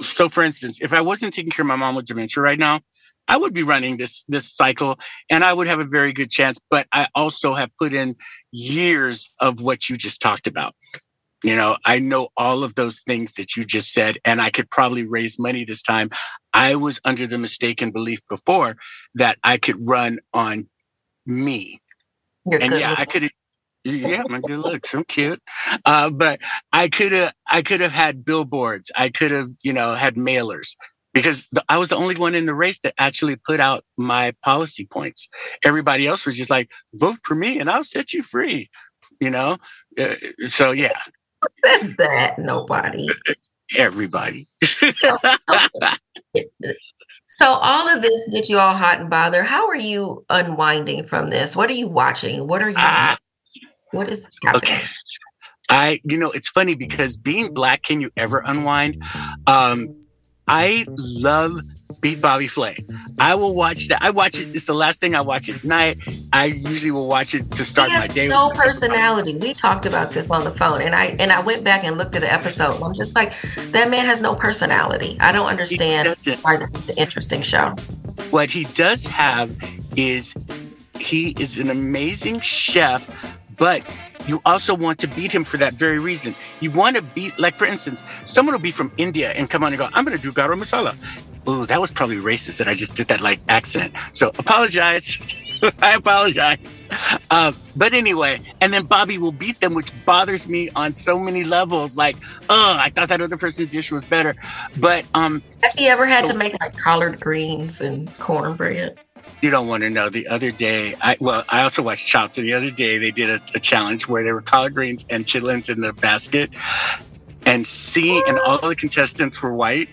So, for instance, if I wasn't taking care of my mom with dementia right now, I would be running this this cycle, and I would have a very good chance. But I also have put in years of what you just talked about. You know, I know all of those things that you just said, and I could probably raise money this time. I was under the mistaken belief before that I could run on me. You're and yeah, I could yeah, my good looks, so cute. Uh, but I could have, I could have had billboards. I could have, you know, had mailers because the, I was the only one in the race that actually put out my policy points. Everybody else was just like, vote for me and I'll set you free. You know, uh, so yeah. Said that nobody. Everybody. so all of this get you all hot and bothered. How are you unwinding from this? What are you watching? What are you? Uh, what is happening? Okay. I, you know, it's funny because being black, can you ever unwind? Um, I love Beat Bobby Flay. I will watch that. I watch it. It's the last thing I watch at night. I usually will watch it to start my day. No personality. We talked about this on the phone, and I and I went back and looked at the episode. I'm just like, that man has no personality. I don't understand why this is an interesting show. What he does have is he is an amazing chef but you also want to beat him for that very reason. You want to beat, like for instance, someone will be from India and come on and go, I'm going to do garam masala. Oh, that was probably racist that I just did that like accent. So apologize. I apologize. Uh, but anyway, and then Bobby will beat them, which bothers me on so many levels. Like, oh, I thought that other person's dish was better. But um, has he ever had so, to make like collard greens and cornbread? You don't want to know. The other day, I well, I also watched Chopped. And the other day, they did a, a challenge where there were collard greens and chitlins in the basket, and seeing and all the contestants were white,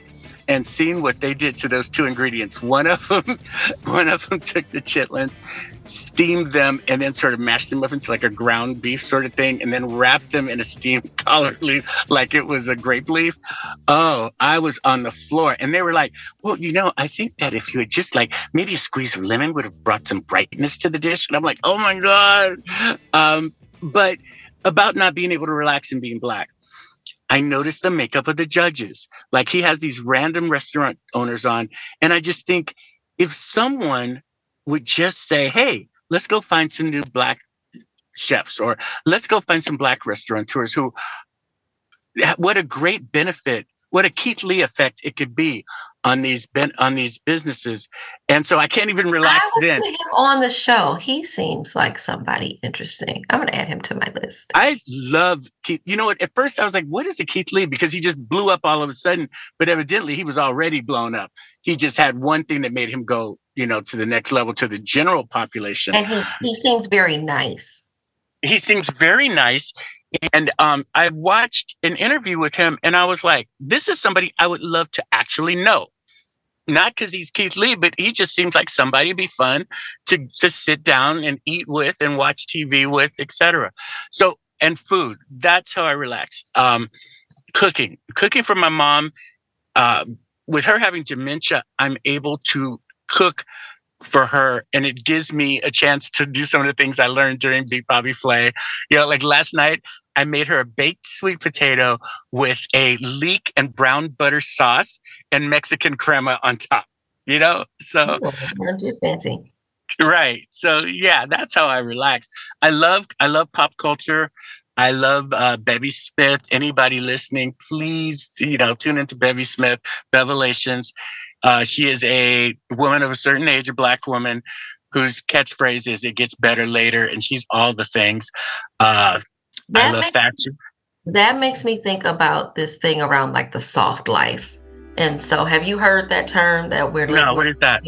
and seeing what they did to those two ingredients. One of them, one of them took the chitlins, steamed them, and then sort of mashed them up into like a ground beef sort of thing, and then wrapped them in a steamed collard leaf like it was a grape leaf. Oh, I was on the floor, and they were like, "Well, you know, I think that if you had just like maybe a squeeze of lemon would have brought some brightness to the dish." And I'm like, "Oh my god!" Um, but about not being able to relax and being black. I noticed the makeup of the judges. Like he has these random restaurant owners on. And I just think if someone would just say, hey, let's go find some new black chefs or let's go find some black restaurateurs who, what a great benefit what a Keith Lee effect it could be on these ben- on these businesses. And so I can't even relax I then. Him on the show, he seems like somebody interesting. I'm going to add him to my list. I love Keith. You know what? At first, I was like, "What is a Keith Lee?" Because he just blew up all of a sudden. But evidently, he was already blown up. He just had one thing that made him go, you know, to the next level to the general population. And he he seems very nice. He seems very nice. And um, I watched an interview with him and I was like, this is somebody I would love to actually know. Not because he's Keith Lee, but he just seems like somebody would be fun to to sit down and eat with and watch TV with, etc. So and food, that's how I relax. Um, cooking, cooking for my mom. Uh, with her having dementia, I'm able to cook for her and it gives me a chance to do some of the things I learned during Beat Bobby Flay. You know, like last night I made her a baked sweet potato with a leek and brown butter sauce and Mexican crema on top. You know, so oh, too fancy. Right. So yeah, that's how I relax. I love I love pop culture. I love uh, Bevy Smith. Anybody listening, please, you know, tune into Bevy Smith, Bevelations. Uh, she is a woman of a certain age, a black woman whose catchphrase is "It gets better later," and she's all the things. Uh, that I love makes, fashion. That makes me think about this thing around like the soft life. And so, have you heard that term that we're no? What is that?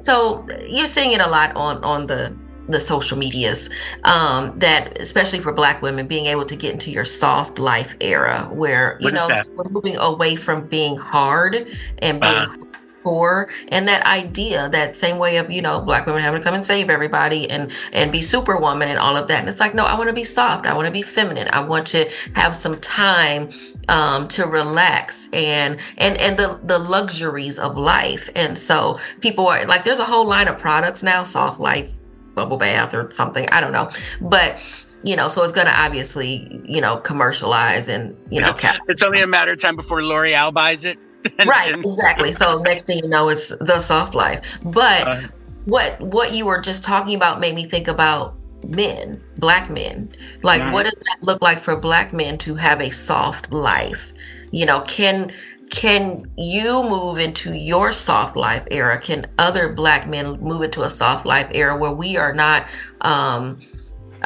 So you're seeing it a lot on on the the social medias um, that especially for black women being able to get into your soft life era where you know we're moving away from being hard and being uh, poor and that idea that same way of you know black women having to come and save everybody and and be superwoman and all of that and it's like no i want to be soft i want to be feminine i want to have some time um, to relax and and and the the luxuries of life and so people are like there's a whole line of products now soft life bubble bath or something. I don't know. But you know, so it's going to obviously, you know, commercialize and, you know, it's only a matter of time before L'Oreal buys it. right, exactly. So next thing you know, it's the soft life. But uh, what what you were just talking about made me think about men, black men. Like, mm-hmm. what does that look like for black men to have a soft life? You know, can can you move into your soft life era? Can other black men move into a soft life era where we are not um,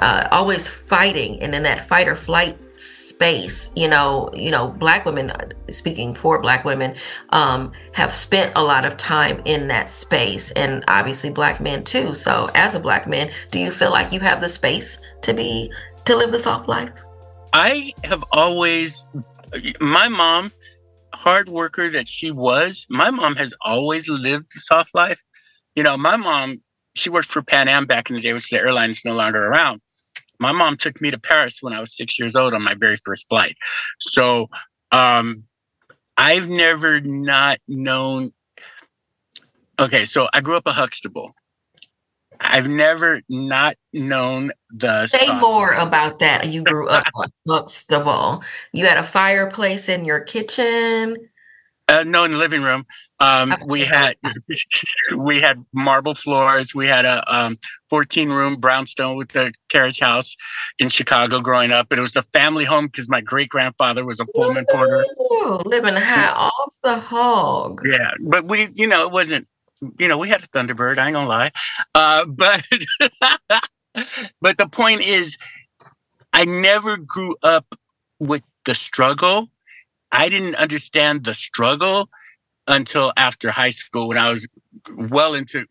uh, always fighting and in that fight or flight space? You know, you know, black women. Speaking for black women, um, have spent a lot of time in that space, and obviously black men too. So, as a black man, do you feel like you have the space to be to live the soft life? I have always. My mom hard worker that she was, my mom has always lived the soft life. You know, my mom, she worked for Pan Am back in the day, which the airline is no longer around. My mom took me to Paris when I was six years old on my very first flight. So um, I've never not known. Okay, so I grew up a Huxtable. I've never not known the. Say more about that. You grew up on Huxtable. You had a fireplace in your kitchen. Uh, no, in the living room. Um, we had we had marble floors. We had a um, 14 room brownstone with a carriage house in Chicago growing up. It was the family home because my great grandfather was a Pullman porter. living high off the hog. Yeah, but we, you know, it wasn't you know, we had a Thunderbird. I ain't gonna lie, uh, but but the point is, I never grew up with the struggle. I didn't understand the struggle until after high school when I was well into.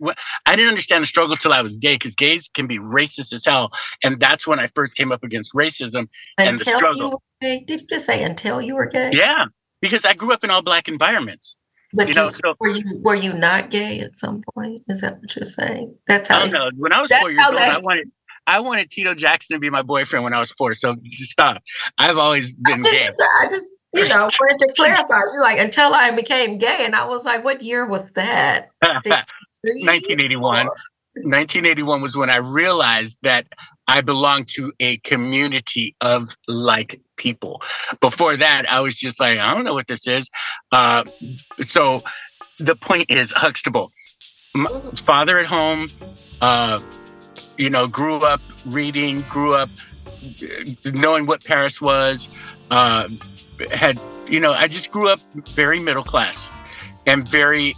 I didn't understand the struggle till I was gay because gays can be racist as hell, and that's when I first came up against racism until and the struggle. You were gay? Did you just say until you were gay? Yeah, because I grew up in all black environments. But you, know, so were you were you not gay at some point? Is that what you're saying? That's how. Oh, no. When I was four years old, I wanted I wanted Tito Jackson to be my boyfriend when I was four. So stop. I've always been I just, gay. I just you know wanted to clarify. You like until I became gay, and I was like, what year was that? 1981. 1981 was when I realized that I belonged to a community of like people. Before that, I was just like, I don't know what this is. Uh, so the point is, Huxtable, father at home, uh, you know, grew up reading, grew up knowing what Paris was, uh, had, you know, I just grew up very middle class and very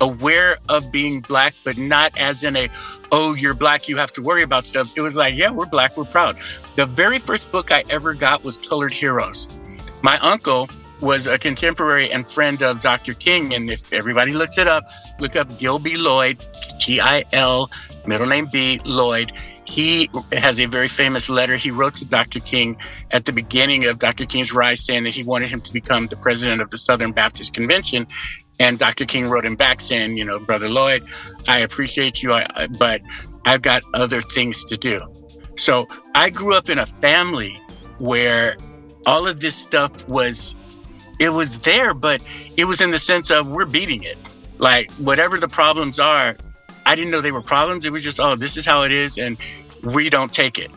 aware of being black, but not as in a, oh, you're black, you have to worry about stuff. It was like, yeah, we're black, we're proud. The very first book I ever got was Colored Heroes. My uncle was a contemporary and friend of Dr. King. And if everybody looks it up, look up Gil B. Lloyd, G I L, middle name B, Lloyd. He has a very famous letter he wrote to Dr. King at the beginning of Dr. King's rise, saying that he wanted him to become the president of the Southern Baptist Convention. And Dr. King wrote him back saying, you know, Brother Lloyd, I appreciate you, but I've got other things to do. So I grew up in a family where all of this stuff was, it was there, but it was in the sense of we're beating it. Like whatever the problems are, I didn't know they were problems. It was just, oh, this is how it is, and we don't take it,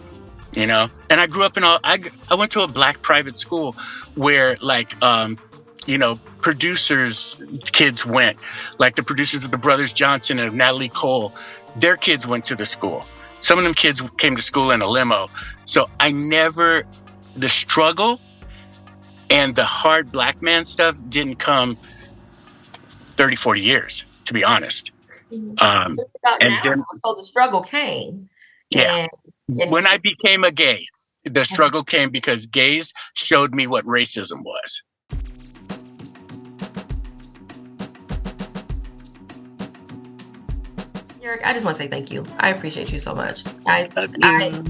you know. And I grew up in all. I I went to a black private school where like um, you know, producers' kids went, like the producers of the Brothers Johnson and Natalie Cole, their kids went to the school. Some of them kids came to school in a limo. So I never, the struggle and the hard black man stuff didn't come 30, 40 years, to be honest. Um, and then, so the struggle came. Yeah. And, and when I became a gay, the struggle came because gays showed me what racism was. Eric, I just want to say thank you. I appreciate you so much. I I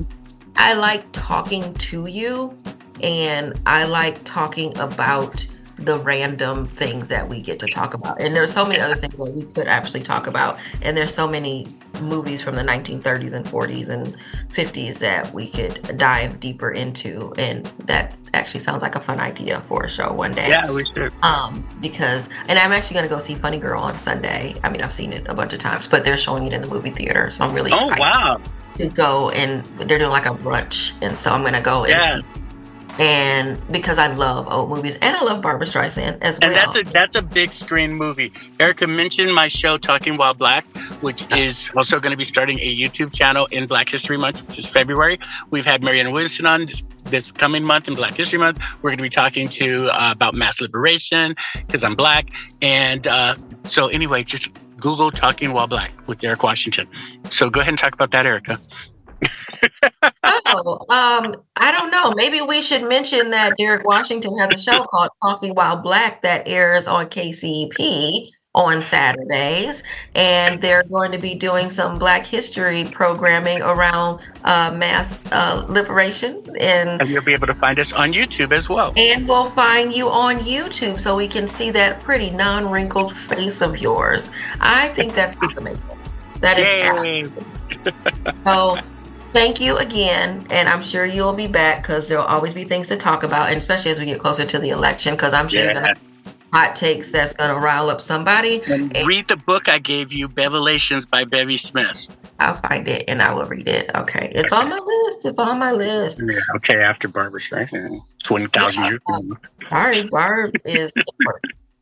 I like talking to you and I like talking about the random things that we get to talk about. And there's so many other things that we could actually talk about. And there's so many movies from the 1930s and 40s and 50s that we could dive deeper into. And that actually sounds like a fun idea for a show one day. Yeah, we should. Um, because, and I'm actually going to go see Funny Girl on Sunday. I mean, I've seen it a bunch of times, but they're showing it in the movie theater. So I'm really oh, excited. wow. To go and they're doing like a brunch, and so I'm gonna go and see and because I love old movies and I love Barbra Streisand as well. And that's a that's a big screen movie. Erika mentioned my show Talking While Black, which is also going to be starting a YouTube channel in Black History Month, which is February. We've had Marianne Williamson on this, this coming month in Black History Month. We're going to be talking to uh, about mass liberation because I'm black, and uh, so anyway, just Google Talking While Black with Eric Washington. So go ahead and talk about that, Erika oh, um, I don't know. Maybe we should mention that Derek Washington has a show called Talking While Black that airs on KCEP on Saturdays, and they're going to be doing some Black History programming around uh, mass uh, liberation. And, and you'll be able to find us on YouTube as well. And we'll find you on YouTube so we can see that pretty non wrinkled face of yours. I think that's amazing. That is. so thank you again. And I'm sure you'll be back because there'll always be things to talk about, and especially as we get closer to the election, because I'm sure yeah. you're going to hot takes that's going to rile up somebody. And read the book I gave you, Bevelations by Bevy Smith. I'll find it and I will read it. Okay. It's okay. on my list. It's on my list. Yeah, okay, after Barbra Streisand. 20,000 yeah, years. Sorry, Barb is.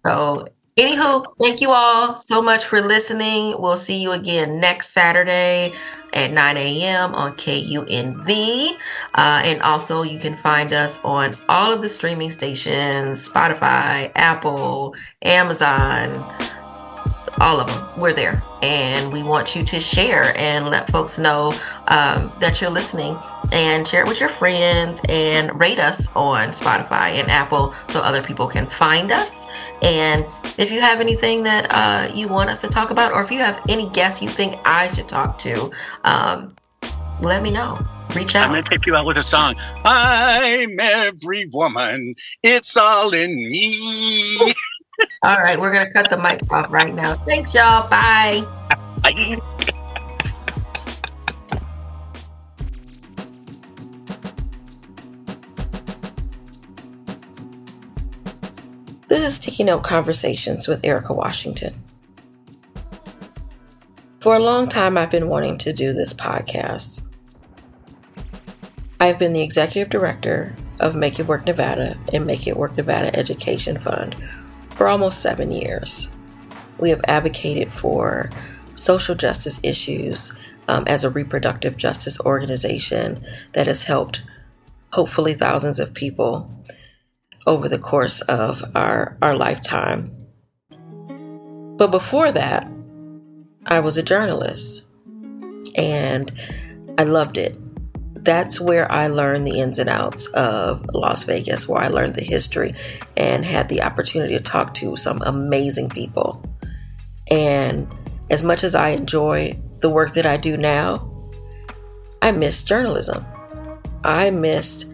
so Anywho, thank you all so much for listening. We'll see you again next Saturday at 9 a.m. on KUNV. Uh, and also, you can find us on all of the streaming stations Spotify, Apple, Amazon, all of them. We're there. And we want you to share and let folks know um, that you're listening and share it with your friends and rate us on Spotify and Apple so other people can find us. And if you have anything that uh, you want us to talk about, or if you have any guests you think I should talk to, um, let me know. Reach out. I'm going to take you out with a song. I'm every woman. It's all in me. All right, we're gonna cut the mic off right now. Thanks, y'all. Bye. Bye. This is Sticky Note Conversations with Erika Washington. For a long time, I've been wanting to do this podcast. I've been the executive director of Make It Work Nevada and Make It Work Nevada Education Fund for almost seven years. We have advocated for social justice issues um, as a reproductive justice organization that has helped hopefully thousands of people over the course of our, our lifetime. But before that, I was a journalist and I loved it. That's where I learned the ins and outs of Las Vegas, where I learned the history and had the opportunity to talk to some amazing people. And as much as I enjoy the work that I do now, I miss journalism. I missed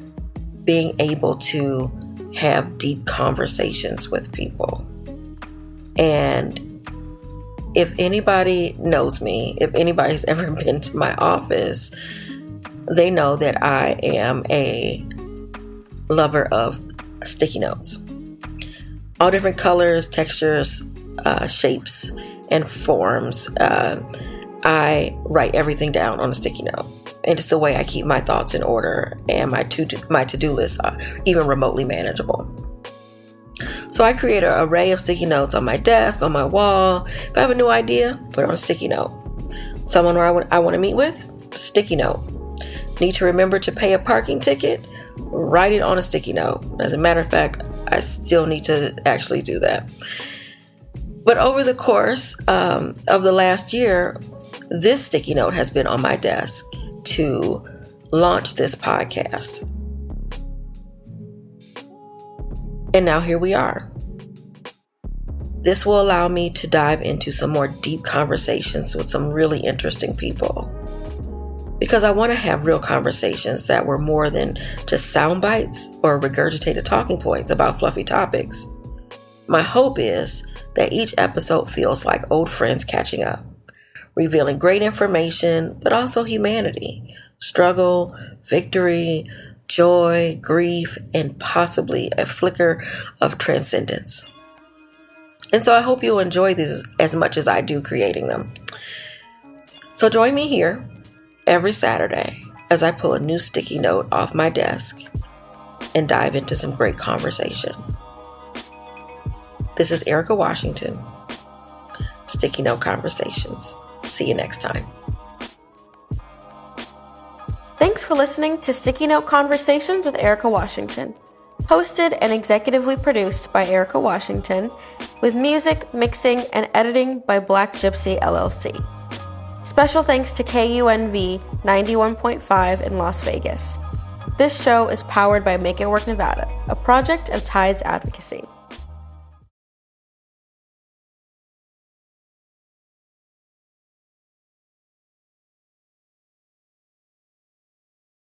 being able to have deep conversations with people. And if anybody knows me, if anybody's ever been to my office, they know that I am a lover of sticky notes. All different colors, textures, uh, shapes, and forms. Uh, I write everything down on a sticky note. And it's the way I keep my thoughts in order and my to my to-do list are even remotely manageable. So I create an array of sticky notes on my desk, on my wall. If I have a new idea, put it on a sticky note. Someone I want, I want to meet with, sticky note. Need to remember to pay a parking ticket, write it on a sticky note. As a matter of fact, I still need to actually do that. But over the course um, of the last year, this sticky note has been on my desk to launch this podcast. And now here we are. This will allow me to dive into some more deep conversations with some really interesting people. Because I want to have real conversations that were more than just sound bites or regurgitated talking points about fluffy topics. My hope is that each episode feels like old friends catching up revealing great information, but also humanity, struggle, victory, joy, grief, and possibly a flicker of transcendence. And so I hope you'll enjoy these as much as I do creating them. So join me here every Saturday as I pull a new sticky note off my desk and dive into some great conversation. This is Erika Washington, Sticky Note Conversations. See you next time. Thanks for listening to Sticky Note Conversations with Erika Washington. Hosted and executively produced by Erika Washington, with music, mixing, and editing by Black Gypsy LLC. Special thanks to KUNV 91.5 in Las Vegas. This show is powered by Make It Work Nevada, a project of Tides Advocacy.